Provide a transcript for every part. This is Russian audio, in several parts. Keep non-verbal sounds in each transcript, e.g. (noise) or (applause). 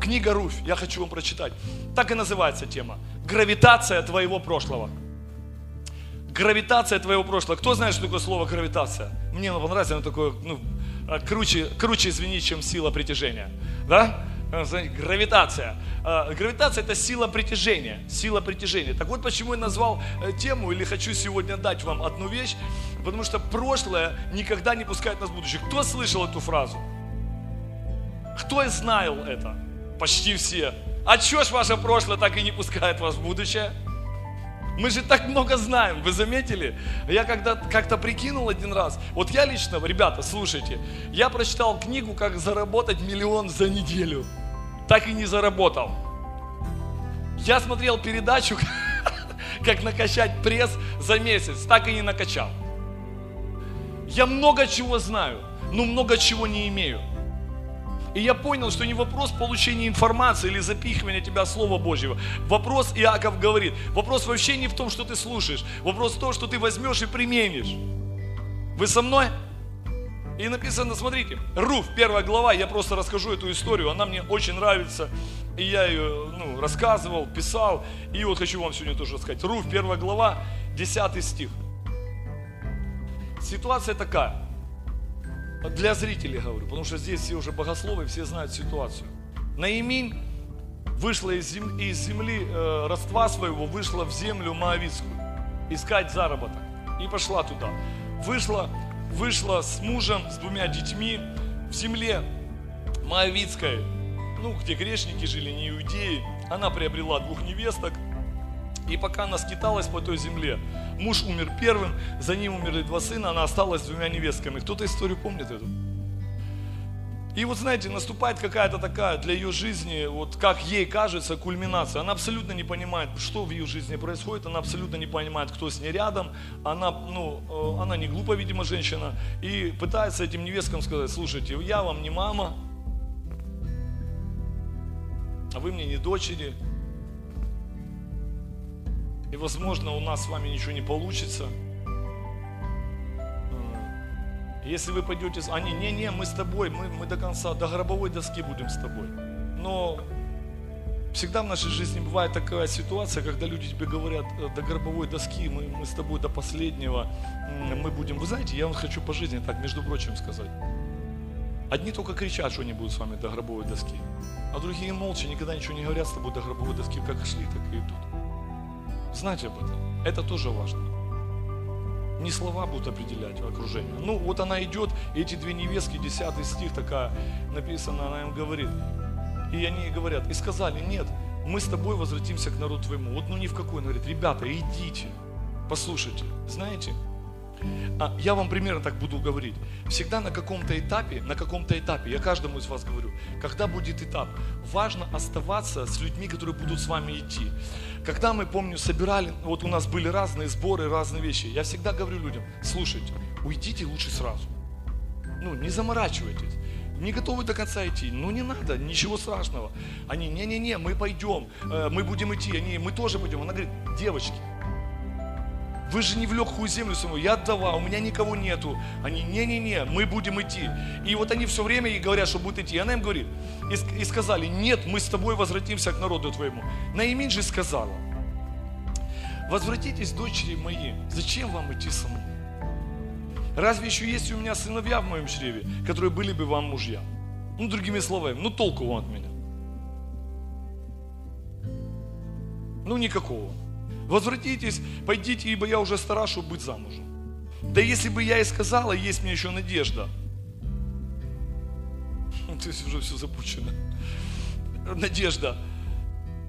Книга Руфь, я хочу вам прочитать. Так и называется тема. Гравитация твоего прошлого. Гравитация твоего прошлого. Кто знает, что такое слово гравитация? Мне оно понравится, оно такое, ну, а, круче, круче извини, чем сила притяжения. Да? А, гравитация. А, гравитация это сила притяжения. Сила притяжения. Так вот почему я назвал э, тему или хочу сегодня дать вам одну вещь. Потому что прошлое никогда не пускает нас в будущее. Кто слышал эту фразу? Кто знал это? Почти все. А чё ж ваше прошлое так и не пускает вас в будущее? Мы же так много знаем, вы заметили? Я когда как-то прикинул один раз, вот я лично, ребята, слушайте, я прочитал книгу «Как заработать миллион за неделю». Так и не заработал. Я смотрел передачу (laughs) «Как накачать пресс за месяц», так и не накачал. Я много чего знаю, но много чего не имею. И я понял, что не вопрос получения информации или запихивания тебя Слова Божьего. Вопрос, Иаков говорит, вопрос вообще не в том, что ты слушаешь. Вопрос в том, что ты возьмешь и применишь. Вы со мной? И написано, смотрите, Руф, первая глава, я просто расскажу эту историю, она мне очень нравится. И я ее ну, рассказывал, писал. И вот хочу вам сегодня тоже рассказать. Руф, первая глава, 10 стих. Ситуация такая для зрителей говорю, потому что здесь все уже богословы, все знают ситуацию. Наиминь вышла из земли, из земли э, родства своего, вышла в землю Моавицкую искать заработок. И пошла туда. Вышла, вышла с мужем, с двумя детьми в земле Моавицкой, ну, где грешники жили, не иудеи. Она приобрела двух невесток, и пока она скиталась по той земле, муж умер первым, за ним умерли два сына, она осталась с двумя невестками. Кто-то историю помнит эту? И вот знаете, наступает какая-то такая для ее жизни, вот как ей кажется, кульминация. Она абсолютно не понимает, что в ее жизни происходит, она абсолютно не понимает, кто с ней рядом. Она, ну, э, она не глупая, видимо, женщина. И пытается этим невесткам сказать, слушайте, я вам не мама, а вы мне не дочери, и, возможно, у нас с вами ничего не получится. Если вы пойдете, они, не-не, мы с тобой, мы, мы до конца, до гробовой доски будем с тобой. Но всегда в нашей жизни бывает такая ситуация, когда люди тебе говорят, «Э, до гробовой доски, мы, мы с тобой до последнего, мы будем, вы знаете, я вам хочу по жизни так, между прочим, сказать. Одни только кричат, что они будут с вами до гробовой доски, а другие молча, никогда ничего не говорят с тобой до гробовой доски, как шли, так и идут. Знать об этом. Это тоже важно. Не слова будут определять окружение. Ну, вот она идет, эти две невестки, 10 стих такая написана, она им говорит. И они говорят, и сказали, нет, мы с тобой возвратимся к народу твоему. Вот ну ни в какой. Она говорит, ребята, идите, послушайте. Знаете, я вам примерно так буду говорить. Всегда на каком-то этапе, на каком-то этапе, я каждому из вас говорю, когда будет этап, важно оставаться с людьми, которые будут с вами идти. Когда мы, помню, собирали, вот у нас были разные сборы, разные вещи, я всегда говорю людям, слушайте, уйдите лучше сразу. Ну, не заморачивайтесь не готовы до конца идти. Ну не надо, ничего страшного. Они, не-не-не, мы пойдем, э, мы будем идти. Они, мы тоже пойдем. Она говорит, девочки, вы же не в легкую землю саму, я отдала, у меня никого нету. Они, не-не-не, мы будем идти. И вот они все время ей говорят, что будут идти. И она им говорит, и, и сказали, нет, мы с тобой возвратимся к народу твоему. Наимин же сказала, возвратитесь, дочери мои, зачем вам идти мной? Разве еще есть у меня сыновья в моем чреве, которые были бы вам мужья? Ну, другими словами, ну толку вам от меня. Ну, никакого. Возвратитесь, пойдите, ибо я уже стара, чтобы быть замужем. Да если бы я и сказала, есть мне еще надежда. (laughs) То есть уже все запущено. Надежда.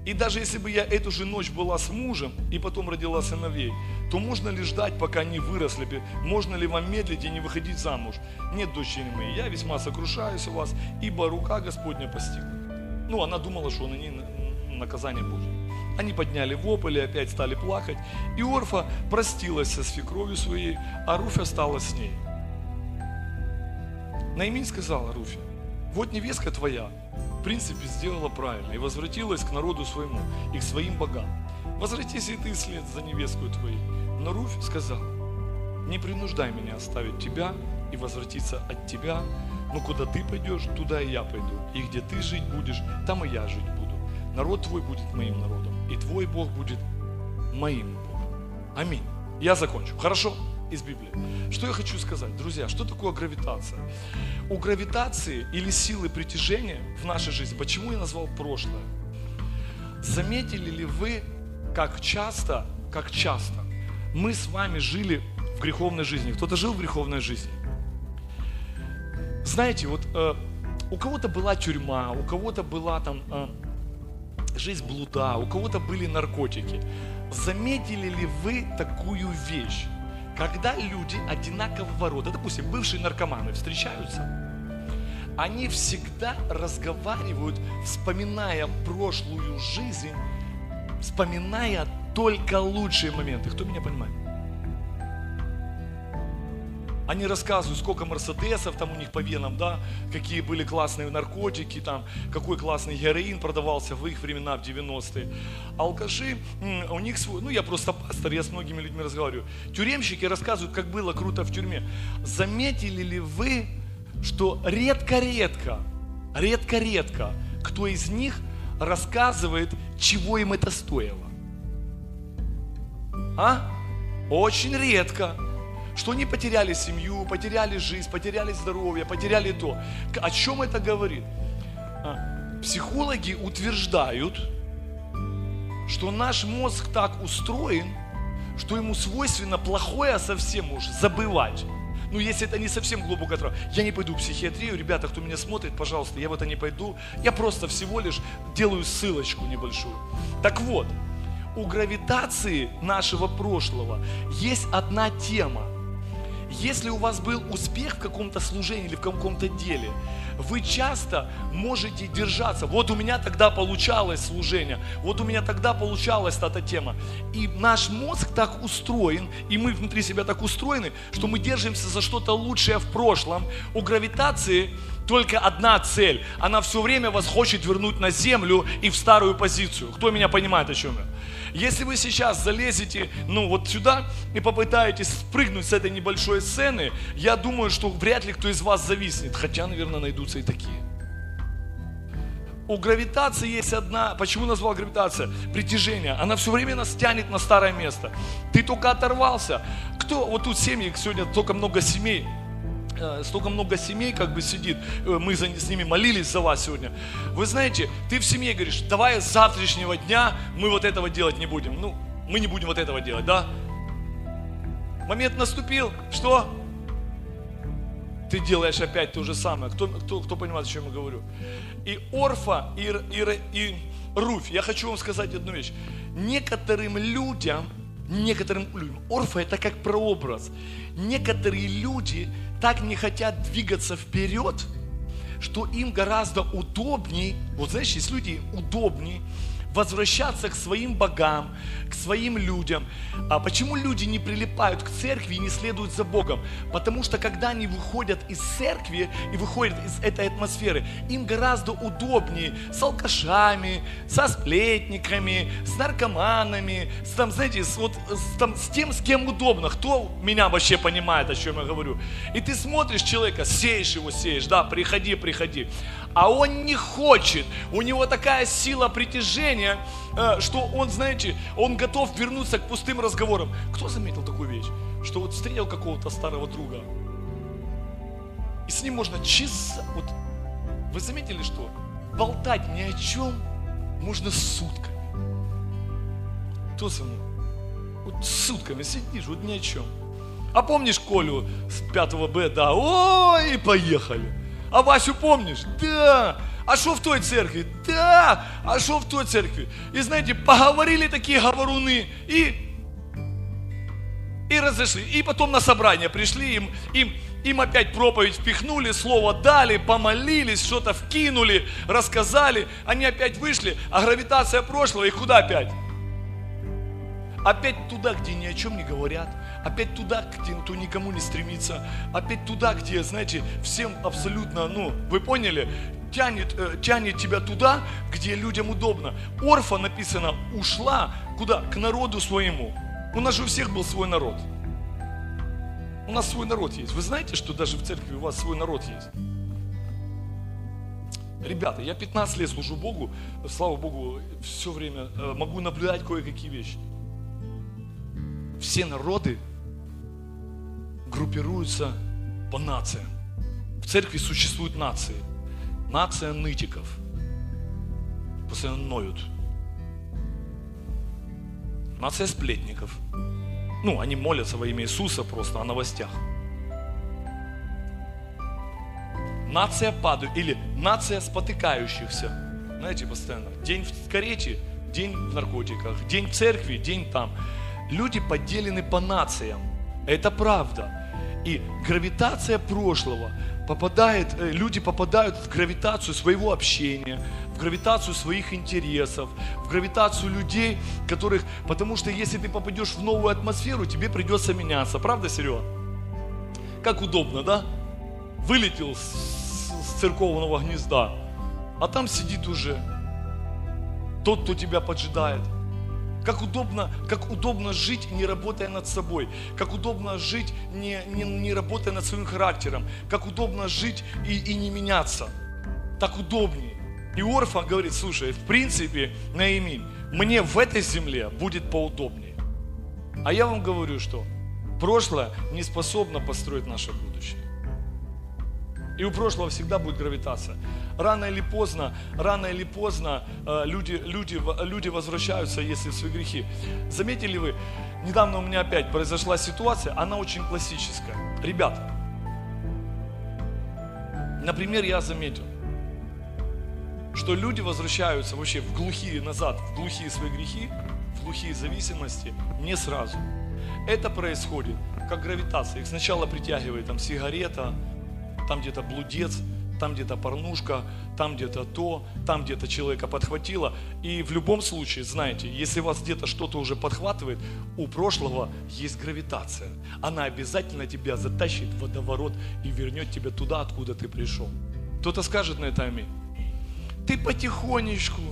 И даже если бы я эту же ночь была с мужем и потом родила сыновей, то можно ли ждать, пока они выросли? Можно ли вам медлить и не выходить замуж? Нет, дочери мои, я весьма сокрушаюсь у вас, ибо рука Господня постигнет. Ну, она думала, что на ней наказание Божье. Они подняли вопль и опять стали плакать. И Орфа простилась со свекровью своей, а Руфь осталась с ней. Наимин сказала Руфе, вот невестка твоя, в принципе, сделала правильно и возвратилась к народу своему и к своим богам. Возвратись и ты вслед за невесткой твоей. Но Руфь сказала, не принуждай меня оставить тебя и возвратиться от тебя Ну, куда ты пойдешь, туда и я пойду. И где ты жить будешь, там и я жить буду. Народ твой будет моим народом, и твой Бог будет моим Богом. Аминь. Я закончу. Хорошо? Из Библии. Что я хочу сказать, друзья, что такое гравитация? У гравитации или силы притяжения в нашей жизни, почему я назвал прошлое? Заметили ли вы, как часто, как часто мы с вами жили в греховной жизни? Кто-то жил в греховной жизни? Знаете, вот э, у кого-то была тюрьма, у кого-то была там э, жизнь блуда, у кого-то были наркотики. Заметили ли вы такую вещь? Когда люди одинакового рода, допустим, бывшие наркоманы встречаются, они всегда разговаривают, вспоминая прошлую жизнь, вспоминая только лучшие моменты. Кто меня понимает? Они рассказывают, сколько мерседесов там у них по венам, да, какие были классные наркотики, там, какой классный героин продавался в их времена, в 90-е. Алкаши, у них свой, ну я просто пастор, я с многими людьми разговариваю. Тюремщики рассказывают, как было круто в тюрьме. Заметили ли вы, что редко-редко, редко-редко, кто из них рассказывает, чего им это стоило? А? Очень редко что они потеряли семью, потеряли жизнь, потеряли здоровье, потеряли то. О чем это говорит? А, психологи утверждают, что наш мозг так устроен, что ему свойственно плохое совсем уж забывать. Ну, если это не совсем глубоко травма. Я не пойду в психиатрию, ребята, кто меня смотрит, пожалуйста, я в это не пойду. Я просто всего лишь делаю ссылочку небольшую. Так вот, у гравитации нашего прошлого есть одна тема – если у вас был успех в каком-то служении или в каком-то деле, вы часто можете держаться. Вот у меня тогда получалось служение, вот у меня тогда получалась эта тема. И наш мозг так устроен, и мы внутри себя так устроены, что мы держимся за что-то лучшее в прошлом. У гравитации только одна цель. Она все время вас хочет вернуть на землю и в старую позицию. Кто меня понимает, о чем я? Если вы сейчас залезете, ну, вот сюда и попытаетесь спрыгнуть с этой небольшой сцены, я думаю, что вряд ли кто из вас зависнет. Хотя, наверное, найдутся и такие. У гравитации есть одна, почему назвал гравитация? Притяжение. Она все время нас тянет на старое место. Ты только оторвался. Кто, вот тут семьи, сегодня только много семей, столько много семей как бы сидит, э, мы за, с ними молились за вас сегодня. Вы знаете, ты в семье говоришь, давай с завтрашнего дня мы вот этого делать не будем. Ну, мы не будем вот этого делать, да? Момент наступил, что? Ты делаешь опять то же самое. Кто, кто, кто понимает, о чем я говорю? И Орфа, и, и, и Руфь, я хочу вам сказать одну вещь. Некоторым людям, некоторым людям, Орфа это как прообраз. Некоторые люди так не хотят двигаться вперед, что им гораздо удобней, вот знаешь, есть люди удобнее возвращаться к своим богам, к своим людям. А почему люди не прилипают к церкви и не следуют за Богом? Потому что когда они выходят из церкви и выходят из этой атмосферы, им гораздо удобнее с алкашами, со сплетниками, с наркоманами, с, там, знаете, с, вот, с, там, с тем, с кем удобно. Кто меня вообще понимает, о чем я говорю? И ты смотришь человека, сеешь его, сеешь, да, приходи, приходи а он не хочет. У него такая сила притяжения, э, что он, знаете, он готов вернуться к пустым разговорам. Кто заметил такую вещь? Что вот встретил какого-то старого друга, и с ним можно часа, вот вы заметили, что болтать ни о чем можно сутками. Кто со мной? Вот сутками сидишь, вот ни о чем. А помнишь Колю с 5 Б, да, ой, поехали. А Васю помнишь? Да. А что в той церкви? Да. А что в той церкви? И знаете, поговорили такие говоруны и и разошли. И потом на собрание пришли, им, им, им опять проповедь впихнули, слово дали, помолились, что-то вкинули, рассказали. Они опять вышли, а гравитация прошлого их куда опять? Опять туда, где ни о чем не говорят, опять туда, где кто никому не стремится, опять туда, где, знаете, всем абсолютно, ну, вы поняли, тянет, э, тянет тебя туда, где людям удобно. Орфа написано, ушла куда? К народу своему. У нас же у всех был свой народ. У нас свой народ есть. Вы знаете, что даже в церкви у вас свой народ есть? Ребята, я 15 лет служу Богу, слава Богу, все время э, могу наблюдать кое-какие вещи. Все народы группируются по нациям. В церкви существуют нации. Нация нытиков. Постоянно ноют. Нация сплетников. Ну, они молятся во имя Иисуса просто о новостях. Нация падает или нация спотыкающихся. Знаете, постоянно. День в карете, день в наркотиках, день в церкви, день там. Люди поделены по нациям. Это правда. И гравитация прошлого попадает, э, люди попадают в гравитацию своего общения, в гравитацию своих интересов, в гравитацию людей, которых, потому что если ты попадешь в новую атмосферу, тебе придется меняться. Правда, Серега? Как удобно, да? Вылетел с, с церковного гнезда, а там сидит уже тот, кто тебя поджидает. Как удобно, как удобно жить, не работая над собой. Как удобно жить, не, не, не работая над своим характером. Как удобно жить и, и не меняться. Так удобнее. И Орфа говорит, слушай, в принципе, Наимин, мне в этой земле будет поудобнее. А я вам говорю, что прошлое не способно построить наше будущее. И у прошлого всегда будет гравитация. Рано или поздно, рано или поздно э, люди, люди, люди возвращаются, если в свои грехи. Заметили вы, недавно у меня опять произошла ситуация, она очень классическая. Ребята, например, я заметил, что люди возвращаются вообще в глухие назад, в глухие свои грехи, в глухие зависимости не сразу. Это происходит как гравитация. Их сначала притягивает там сигарета, там где-то блудец, там где-то порнушка, там где-то то, там где-то человека подхватило. И в любом случае, знаете, если вас где-то что-то уже подхватывает, у прошлого есть гравитация. Она обязательно тебя затащит в водоворот и вернет тебя туда, откуда ты пришел. Кто-то скажет на это аминь. Ты потихонечку,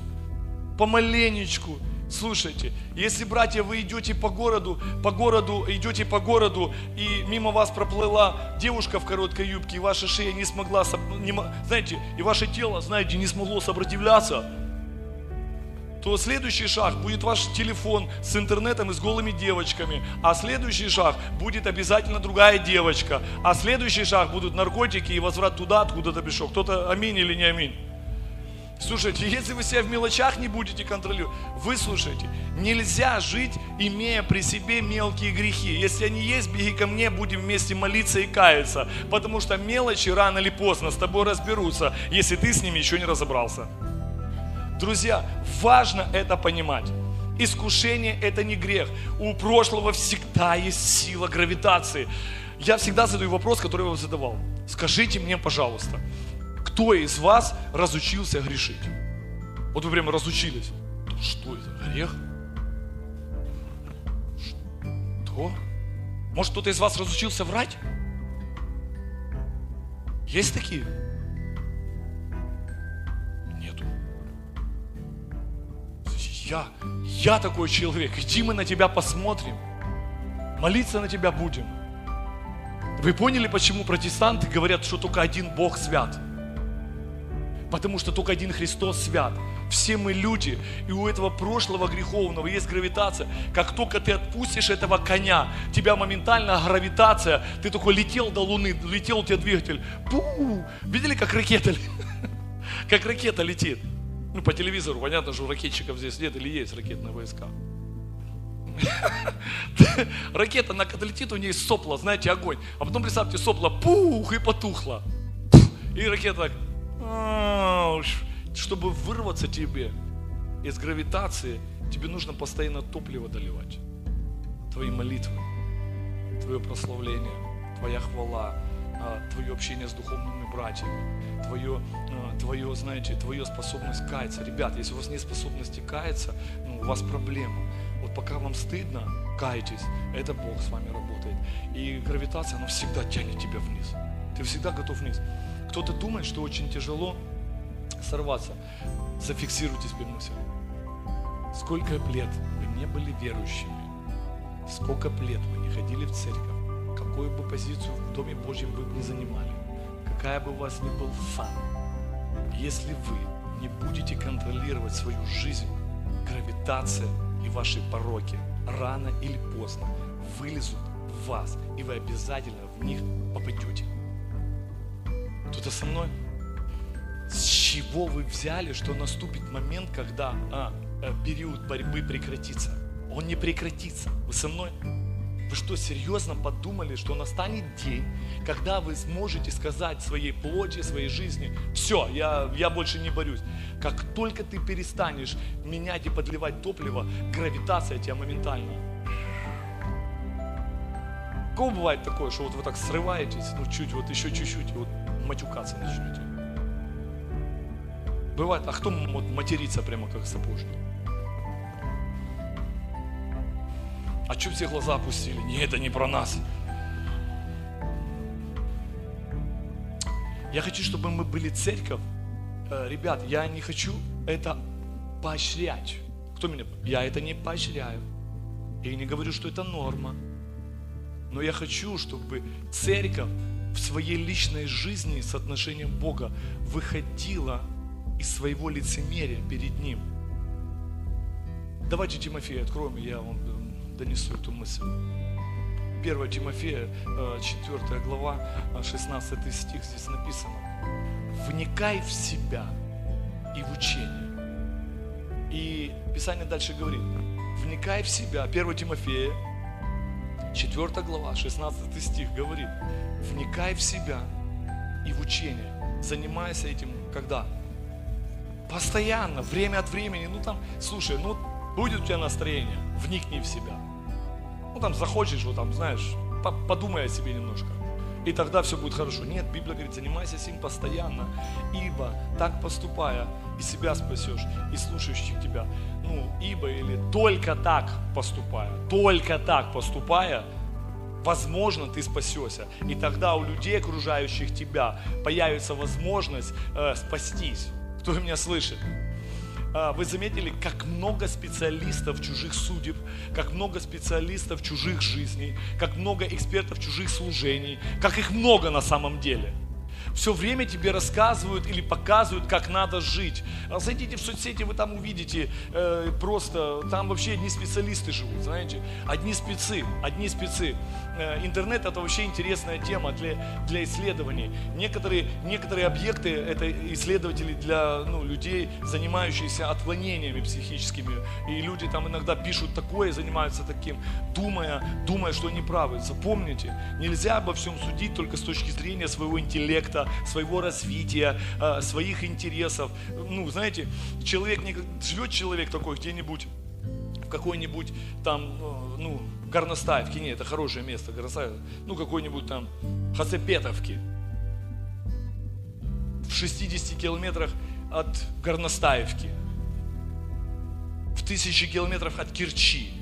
помаленечку, Слушайте, если, братья, вы идете по городу, по городу, идете по городу, и мимо вас проплыла девушка в короткой юбке, и ваша шея не смогла, не, знаете, и ваше тело, знаете, не смогло сопротивляться, то следующий шаг будет ваш телефон с интернетом и с голыми девочками, а следующий шаг будет обязательно другая девочка, а следующий шаг будут наркотики и возврат туда, откуда ты пришел. Кто-то аминь или не аминь? Слушайте, если вы себя в мелочах не будете контролировать, вы слушайте, нельзя жить, имея при себе мелкие грехи. Если они есть, беги ко мне, будем вместе молиться и каяться. Потому что мелочи рано или поздно с тобой разберутся, если ты с ними еще не разобрался. Друзья, важно это понимать. Искушение – это не грех. У прошлого всегда есть сила гравитации. Я всегда задаю вопрос, который я вам задавал. Скажите мне, пожалуйста, кто из вас разучился грешить? Вот вы прямо разучились. Что это? Грех? Что? Может, кто-то из вас разучился врать? Есть такие? Нету. Я, я такой человек. Иди мы на тебя посмотрим. Молиться на тебя будем. Вы поняли, почему протестанты говорят, что только один Бог свят? Потому что только один Христос свят. Все мы люди, и у этого прошлого греховного есть гравитация. Как только ты отпустишь этого коня, тебя моментально гравитация, ты только летел до Луны, летел у тебя двигатель. Пу! Видели, как ракета, (laughs) как ракета летит? Ну, по телевизору, понятно, что у ракетчиков здесь нет или есть ракетные войска. (laughs) Ракета, на когда летит, у нее сопла, знаете, огонь. А потом, представьте, сопла, пух, и потухла. И ракета так, чтобы вырваться тебе из гравитации, тебе нужно постоянно топливо доливать. Твои молитвы, твое прославление, твоя хвала, а, твое общение с духовными братьями, твое, а, твое, знаете, твоя способность каяться. Ребят, если у вас нет способности каяться, ну, у вас проблема. Вот пока вам стыдно, кайтесь, это Бог с вами работает. И гравитация, она всегда тянет тебя вниз. Ты всегда готов вниз. Кто-то думает, что очень тяжело сорваться. Зафиксируйте теперь мысль. Сколько лет вы не были верующими, сколько лет вы не ходили в церковь, какую бы позицию в Доме Божьем вы бы не занимали, какая бы у вас ни был сан, Если вы не будете контролировать свою жизнь, гравитация и ваши пороки рано или поздно вылезут в вас, и вы обязательно в них попадете. Кто-то со мной? С чего вы взяли, что наступит момент, когда а, э, период борьбы прекратится? Он не прекратится. Вы со мной? Вы что, серьезно подумали, что настанет день, когда вы сможете сказать своей плоти, своей жизни, все, я, я больше не борюсь. Как только ты перестанешь менять и подливать топливо, гравитация тебя моментально. Кого бывает такое, что вот вы так срываетесь, ну чуть, вот еще чуть-чуть, и вот матюкаться начнете? Бывает, а кто матерится прямо как сапожник? А что все глаза опустили? Не, это не про нас. Я хочу, чтобы мы были церковь. Э, ребят, я не хочу это поощрять. Кто меня? Я это не поощряю. Я не говорю, что это норма. Но я хочу, чтобы церковь в своей личной жизни с отношением Бога выходила из своего лицемерия перед Ним. Давайте Тимофея откроем, я вам донесу эту мысль. 1 Тимофея, 4 э, глава, 16 э, стих здесь написано. Вникай в себя и в учение. И Писание дальше говорит, вникай в себя. 1 Тимофея, 4 глава, 16 стих говорит, вникай в себя и в учение. Занимайся этим когда? Постоянно, время от времени. Ну там, слушай, ну будет у тебя настроение, вникни в себя. Ну там захочешь, вот там, знаешь, подумай о себе немножко. И тогда все будет хорошо. Нет, Библия говорит, занимайся этим постоянно, ибо так поступая, и себя спасешь, и слушающих тебя. Ну, ибо или только так поступая, только так поступая, возможно, ты спасешься. И тогда у людей, окружающих тебя, появится возможность э, спастись. Кто меня слышит? А, вы заметили, как много специалистов чужих судеб, как много специалистов чужих жизней, как много экспертов чужих служений, как их много на самом деле – все время тебе рассказывают или показывают, как надо жить. А зайдите в соцсети, вы там увидите э, просто, там вообще одни специалисты живут, знаете, одни спецы, одни спецы. Э, интернет это вообще интересная тема для, для исследований. Некоторые, некоторые объекты это исследователи для ну, людей, занимающихся отклонениями психическими. И люди там иногда пишут такое, занимаются таким, думая, думая, что они правы. Запомните, нельзя обо всем судить только с точки зрения своего интеллекта, своего развития, э, своих интересов. Ну, знаете, человек, живет человек такой где-нибудь в какой-нибудь там, э, ну, Горностаевке, нет, это хорошее место, Горностаевка, ну, какой-нибудь там Хацепетовке, в 60 километрах от Горностаевки, в тысячи километрах от Керчи.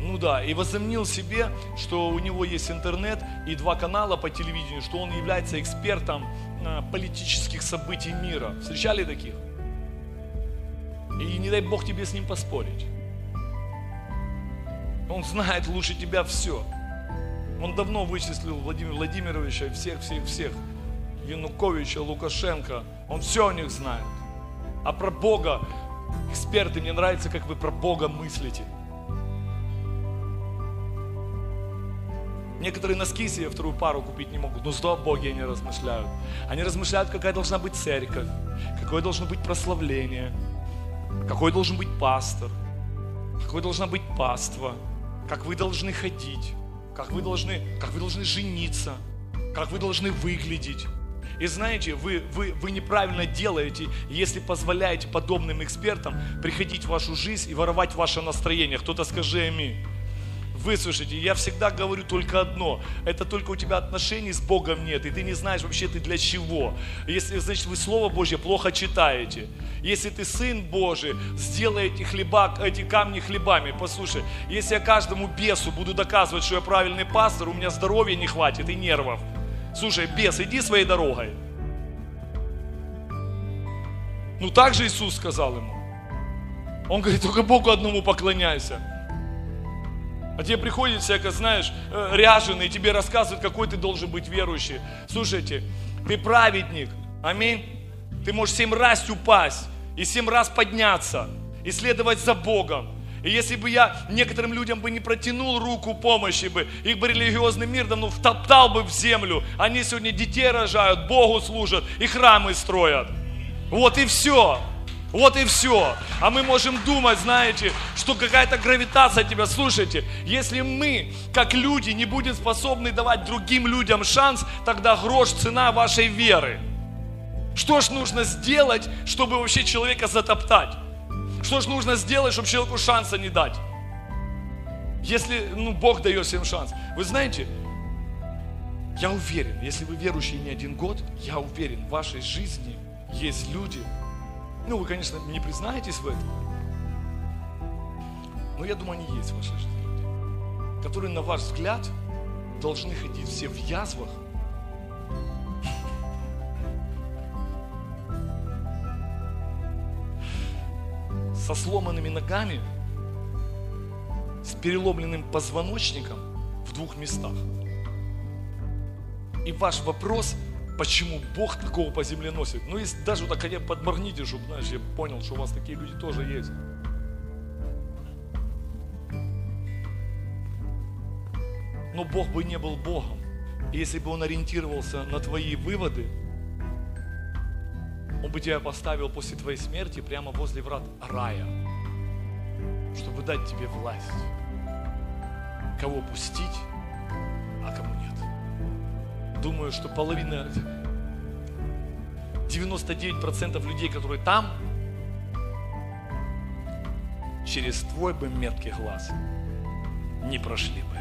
Ну да, и возомнил себе, что у него есть интернет и два канала по телевидению, что он является экспертом а, политических событий мира. Встречали таких? И не дай Бог тебе с ним поспорить. Он знает лучше тебя все. Он давно вычислил Владимира Владимировича, всех, всех, всех. Януковича, Лукашенко. Он все о них знает. А про Бога, эксперты, мне нравится, как вы про Бога мыслите. Некоторые носки себе вторую пару купить не могут, но зато о Боге они размышляют. Они размышляют, какая должна быть церковь, какое должно быть прославление, какой должен быть пастор, какой должна быть паства, как вы должны ходить, как вы должны, как вы должны жениться, как вы должны выглядеть. И знаете, вы, вы, вы неправильно делаете, если позволяете подобным экспертам приходить в вашу жизнь и воровать ваше настроение. Кто-то скажи аминь. Выслушайте, я всегда говорю только одно. Это только у тебя отношений с Богом нет, и ты не знаешь вообще ты для чего. Если, значит, вы Слово Божье плохо читаете. Если ты Сын Божий, сделай эти, хлеба, эти камни хлебами. Послушай, если я каждому бесу буду доказывать, что я правильный пастор, у меня здоровья не хватит и нервов. Слушай, бес, иди своей дорогой. Ну так же Иисус сказал ему. Он говорит, только Богу одному поклоняйся. А тебе приходит всяко, знаешь, э, ряженый, тебе рассказывают, какой ты должен быть верующий. Слушайте, Ты праведник. Аминь. Ты можешь семь раз упасть и семь раз подняться и следовать за Богом. И если бы я некоторым людям бы не протянул руку помощи бы, их бы религиозный мир давно втоптал бы в землю. Они сегодня детей рожают, Богу служат и храмы строят. Вот и все. Вот и все. А мы можем думать, знаете, что какая-то гравитация тебя. Слушайте, если мы, как люди, не будем способны давать другим людям шанс, тогда грош цена вашей веры. Что ж нужно сделать, чтобы вообще человека затоптать? Что ж нужно сделать, чтобы человеку шанса не дать? Если ну, Бог дает всем шанс. Вы знаете, я уверен, если вы верующие не один год, я уверен, в вашей жизни есть люди, ну, вы, конечно, не признаетесь в этом, но я думаю, они есть в вашей жизни люди, которые, на ваш взгляд, должны ходить все в язвах, со сломанными ногами, с переломленным позвоночником в двух местах. И ваш вопрос, почему Бог такого по земле носит? Ну, если даже вот так подморгните, чтобы, знаешь, я понял, что у вас такие люди тоже есть. Но Бог бы не был Богом, если бы Он ориентировался на твои выводы, Он бы тебя поставил после твоей смерти прямо возле врат рая, чтобы дать тебе власть, кого пустить. Думаю, что половина, 99% людей, которые там, через твой бы меткий глаз не прошли бы.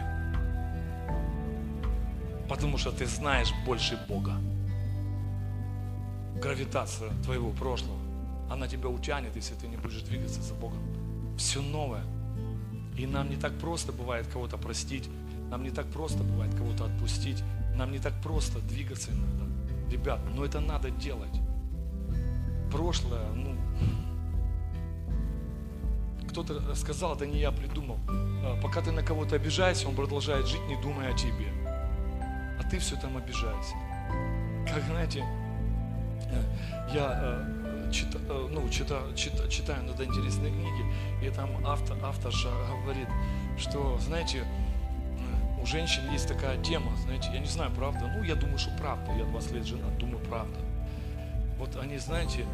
Потому что ты знаешь больше Бога гравитация твоего прошлого, она тебя утянет, если ты не будешь двигаться за Богом. Все новое. И нам не так просто бывает кого-то простить, нам не так просто бывает кого-то отпустить, нам не так просто двигаться иногда. Ребят, но это надо делать. Прошлое, ну, кто-то сказал, это не я придумал. А, пока ты на кого-то обижаешься, он продолжает жить, не думая о тебе. А ты все там обижаешься. Как, знаете, я э, чита, э, ну, чита, чита, читаю иногда интересные книги, и там автор, авторша говорит, что, знаете, у женщин есть такая тема, знаете, я не знаю, правда, ну, я думаю, что правда, я 20 лет жена, думаю, правда. Вот они, знаете,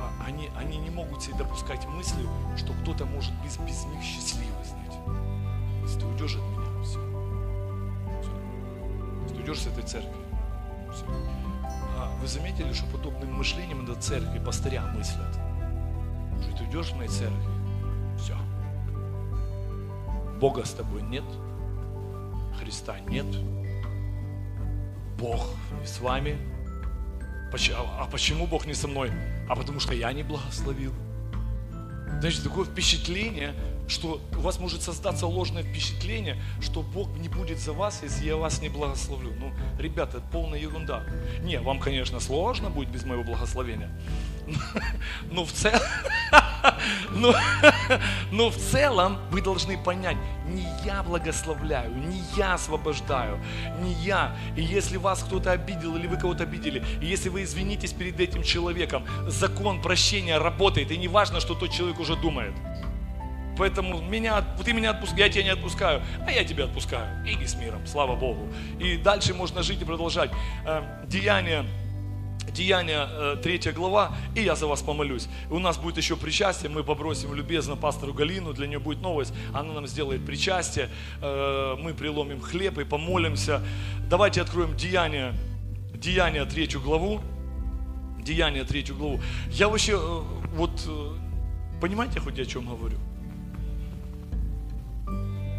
а, они, они не могут себе допускать мысли, что кто-то может без, без них счастливый, знаете. Если ты уйдешь от меня, все. все. Если ты уйдешь с этой церкви, все. А вы заметили, что подобным мышлением до церкви пастыря мыслят? Что ты идешь в моей церкви, все. Бога с тобой нет, Христа нет, Бог не с вами. А почему Бог не со мной? А потому что я не благословил. Значит, такое впечатление, что у вас может создаться ложное впечатление, что Бог не будет за вас, если я вас не благословлю. Ну, ребята, это полная ерунда. Не, вам, конечно, сложно будет без моего благословения. (laughs) Но в целом, (laughs) но, но в целом вы должны понять, не я благословляю, не я освобождаю, не я. И если вас кто-то обидел или вы кого-то обидели, и если вы извинитесь перед этим человеком, закон прощения работает, и не важно, что тот человек уже думает. Поэтому меня, ты меня отпускаешь, я тебя не отпускаю, а я тебя отпускаю. Иди с миром, слава Богу. И дальше можно жить и продолжать. Э, деяние Деяния 3 э, глава, и я за вас помолюсь. У нас будет еще причастие, мы попросим любезно пастору Галину, для нее будет новость, она нам сделает причастие, э, мы приломим хлеб и помолимся. Давайте откроем Деяния, Деяния 3 главу, Деяния 3 главу. Я вообще, вот, понимаете хоть о чем говорю?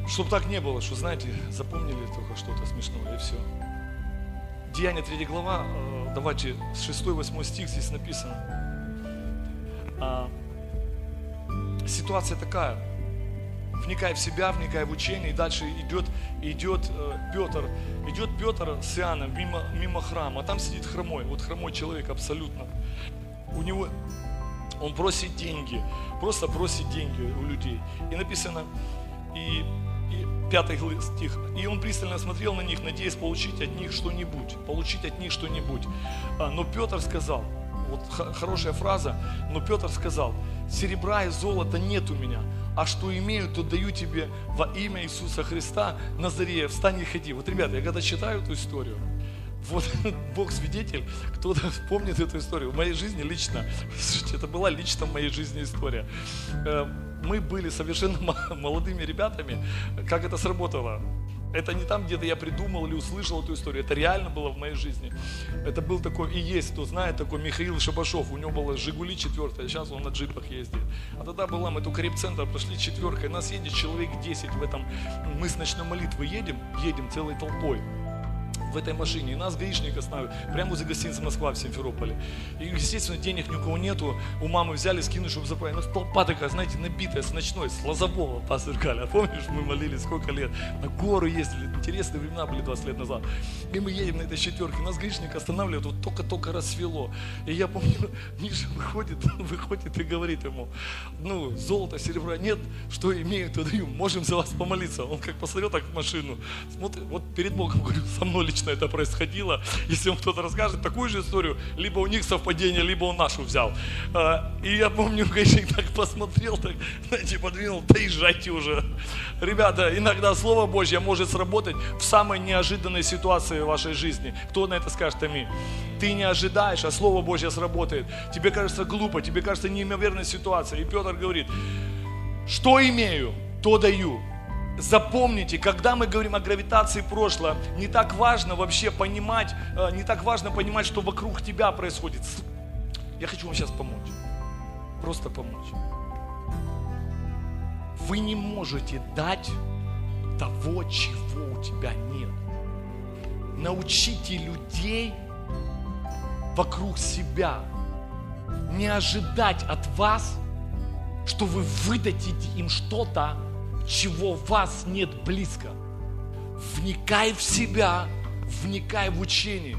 Чтобы так не было, что, знаете, запомнили только что-то смешное и все. Деяние 3 глава, э, давайте с 6-8 стих здесь написано. А, ситуация такая. Вникай в себя, вникай в учение, и дальше идет, идет э, Петр, идет Петр с Иоанном мимо, мимо храма, а там сидит хромой, вот хромой человек абсолютно. У него, он просит деньги, просто просит деньги у людей. И написано, И пятый стих. И он пристально смотрел на них, надеясь получить от них что-нибудь. Получить от них что-нибудь. А, но Петр сказал, вот хорошая фраза, но Петр сказал, серебра и золота нет у меня, а что имею, то даю тебе во имя Иисуса Христа Назарея, встань и ходи. Вот, ребята, я когда читаю эту историю, вот (laughs) Бог свидетель, кто-то помнит эту историю. В моей жизни лично, (laughs) это была лично в моей жизни история. Мы были совершенно (laughs) молодыми ребятами. Как это сработало? Это не там, где-то я придумал или услышал эту историю. Это реально было в моей жизни. Это был такой, и есть, кто знает, такой Михаил Шабашов. У него было Жигули четвертая, сейчас он на джипах ездит. А тогда была, мы только реп-центр пошли четверкой. Нас едет человек 10 в этом, мы с ночной молитвы едем, едем целой толпой в этой машине. И нас гаишник остановил прямо возле гостиницы Москва в Симферополе. И, естественно, денег ни у кого нету. У мамы взяли, скинули, чтобы заправить. Но толпа такая, знаете, набитая с ночной, с Лозового, пастор Галя. Помнишь, мы молились сколько лет? На гору ездили. Интересные времена были 20 лет назад. И мы едем на этой четверке. Нас гаишник останавливает, вот только-только рассвело. И я помню, (laughs) Миша выходит, (laughs) выходит и говорит ему, ну, золото, серебра нет, что имею, то даю, можем за вас помолиться. Он как посмотрел так в машину, смотрит, вот перед Богом (laughs) говорю, со мной лично лично это происходило. Если вам кто-то расскажет такую же историю, либо у них совпадение, либо он нашу взял. А, и я помню, (laughs) гаишник так посмотрел, так, знаете, подвинул, да езжайте уже. Ребята, иногда Слово Божье может сработать в самой неожиданной ситуации в вашей жизни. Кто на это скажет аминь? Ты не ожидаешь, а Слово Божье сработает. Тебе кажется глупо, тебе кажется неимоверная ситуация. И Петр говорит, что имею, то даю запомните, когда мы говорим о гравитации прошлого, не так важно вообще понимать, э, не так важно понимать, что вокруг тебя происходит. Я хочу вам сейчас помочь. Просто помочь. Вы не можете дать того, чего у тебя нет. Научите людей вокруг себя не ожидать от вас, что вы выдадите им что-то, чего вас нет близко. Вникай в себя, вникай в учение.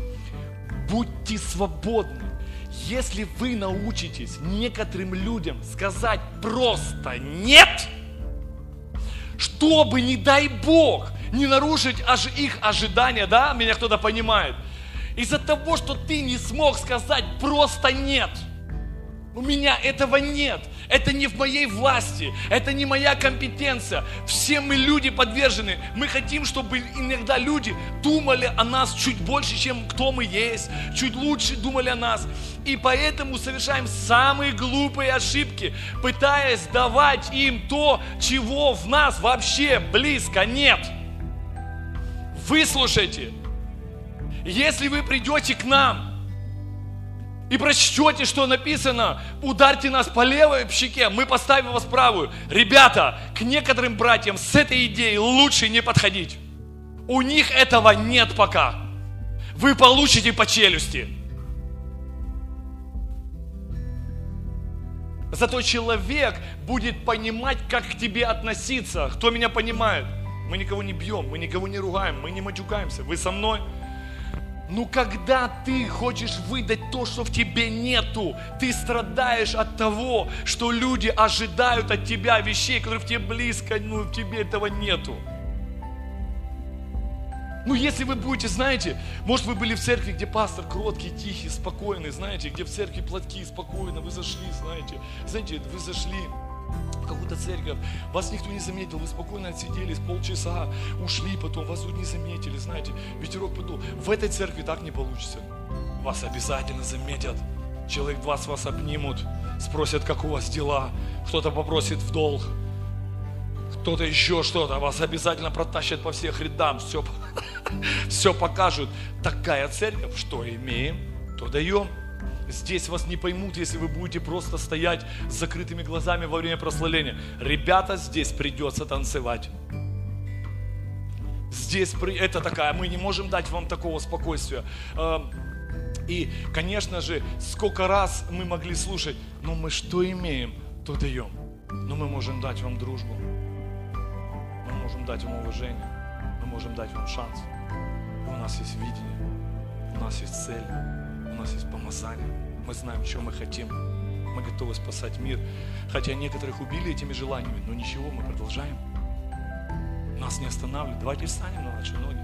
Будьте свободны. Если вы научитесь некоторым людям сказать просто «нет», чтобы, не дай Бог, не нарушить аж их ожидания, да, меня кто-то понимает, из-за того, что ты не смог сказать просто «нет», у меня этого нет. Это не в моей власти. Это не моя компетенция. Все мы люди подвержены. Мы хотим, чтобы иногда люди думали о нас чуть больше, чем кто мы есть. Чуть лучше думали о нас. И поэтому совершаем самые глупые ошибки, пытаясь давать им то, чего в нас вообще близко нет. Выслушайте. Если вы придете к нам – и прочтете, что написано, ударьте нас по левой щеке, мы поставим вас правую. Ребята, к некоторым братьям с этой идеей лучше не подходить. У них этого нет пока. Вы получите по челюсти. Зато человек будет понимать, как к тебе относиться. Кто меня понимает? Мы никого не бьем, мы никого не ругаем, мы не матюкаемся. Вы со мной? Но когда ты хочешь выдать то, что в тебе нету, ты страдаешь от того, что люди ожидают от тебя вещей, которые в тебе близко, ну в тебе этого нету. Ну, если вы будете, знаете, может, вы были в церкви, где пастор кроткий, тихий, спокойный, знаете, где в церкви платки спокойно, вы зашли, знаете, знаете, вы зашли, какую-то церковь, вас никто не заметил, вы спокойно отсиделись полчаса, ушли потом, вас тут не заметили, знаете, ветерок подул. В этой церкви так не получится. Вас обязательно заметят. Человек 20 вас обнимут, спросят, как у вас дела, кто-то попросит в долг, кто-то еще что-то, вас обязательно протащат по всех рядам, все, (laughs) все покажут. Такая церковь, что имеем, то даем. Здесь вас не поймут, если вы будете просто стоять с закрытыми глазами во время прославления. Ребята, здесь придется танцевать. Здесь это такая, мы не можем дать вам такого спокойствия. Эм, и, конечно же, сколько раз мы могли слушать, но мы что имеем, то даем. Но мы можем дать вам дружбу. Мы можем дать вам уважение. Мы можем дать вам шанс. У нас есть видение. У нас есть цель нас есть помазание. Мы знаем, что мы хотим. Мы готовы спасать мир. Хотя некоторых убили этими желаниями, но ничего, мы продолжаем. нас не останавливает. Давайте встанем на наши ноги.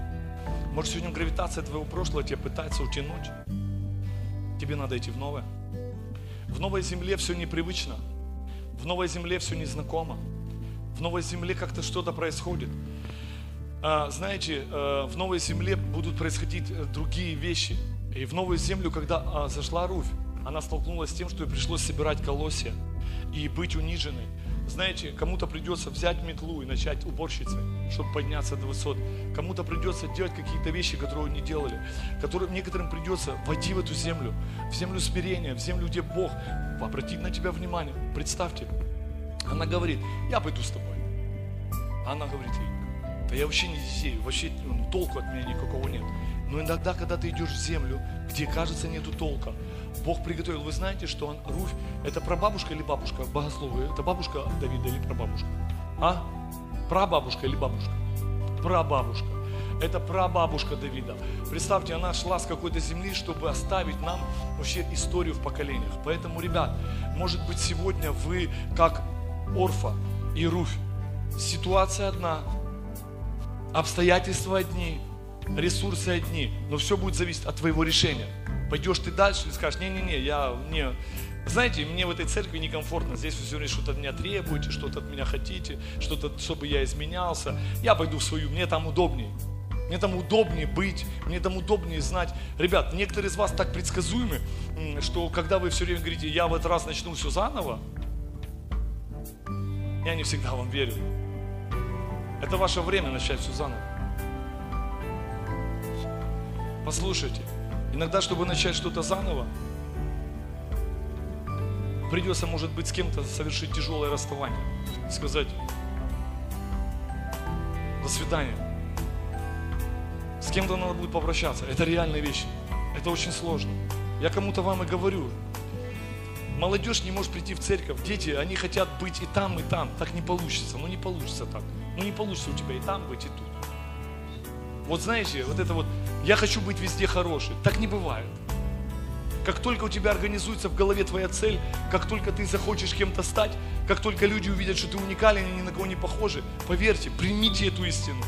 Может, сегодня гравитация твоего прошлого тебя пытается утянуть. Тебе надо идти в новое. В новой земле все непривычно. В новой земле все незнакомо. В новой земле как-то что-то происходит. А, знаете, э, в новой земле будут происходить э, другие вещи. И в новую землю, когда а, зашла Руфь, она столкнулась с тем, что ей пришлось собирать колосья и быть униженной. Знаете, кому-то придется взять метлу и начать уборщицей, чтобы подняться до высот. Кому-то придется делать какие-то вещи, которые не делали. Которым некоторым придется войти в эту землю, в землю смирения, в землю, где Бог обратит на тебя внимание. Представьте, она говорит, я пойду с тобой. Она говорит ей, да я вообще не сею, вообще ну, толку от меня никакого нет. Но иногда, когда ты идешь в землю, где кажется нету толка, Бог приготовил. Вы знаете, что он, Руфь, это прабабушка или бабушка? Богословы, это бабушка Давида или прабабушка? А? Прабабушка или бабушка? Прабабушка. Это прабабушка Давида. Представьте, она шла с какой-то земли, чтобы оставить нам вообще историю в поколениях. Поэтому, ребят, может быть сегодня вы как Орфа и Руфь. Ситуация одна, обстоятельства одни, ресурсы одни, но все будет зависеть от твоего решения. Пойдешь ты дальше и скажешь, не-не-не, я не... Знаете, мне в этой церкви некомфортно, здесь вы все время что-то от меня требуете, что-то от меня хотите, что-то, чтобы я изменялся. Я пойду в свою, мне там удобнее. Мне там удобнее быть, мне там удобнее знать. Ребят, некоторые из вас так предсказуемы, что когда вы все время говорите, я в этот раз начну все заново, я не всегда вам верю. Это ваше время начать все заново. Послушайте, иногда, чтобы начать что-то заново, придется, может быть, с кем-то совершить тяжелое расставание. Сказать, до свидания. С кем-то надо будет попрощаться. Это реальные вещи. Это очень сложно. Я кому-то вам и говорю. Молодежь не может прийти в церковь. Дети, они хотят быть и там, и там. Так не получится. Ну не получится так. Ну не получится у тебя и там быть, и тут. Вот знаете, вот это вот, я хочу быть везде хороший. Так не бывает. Как только у тебя организуется в голове твоя цель, как только ты захочешь кем-то стать, как только люди увидят, что ты уникален и ни на кого не похожи, поверьте, примите эту истину.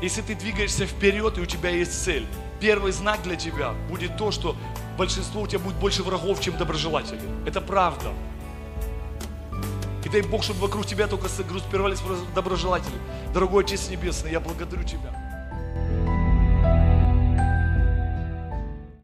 Если ты двигаешься вперед и у тебя есть цель, первый знак для тебя будет то, что большинство у тебя будет больше врагов, чем доброжелателей. Это правда. И дай Бог, чтобы вокруг тебя только согруппировались доброжелатели. Дорогой Отец Небесный, я благодарю Тебя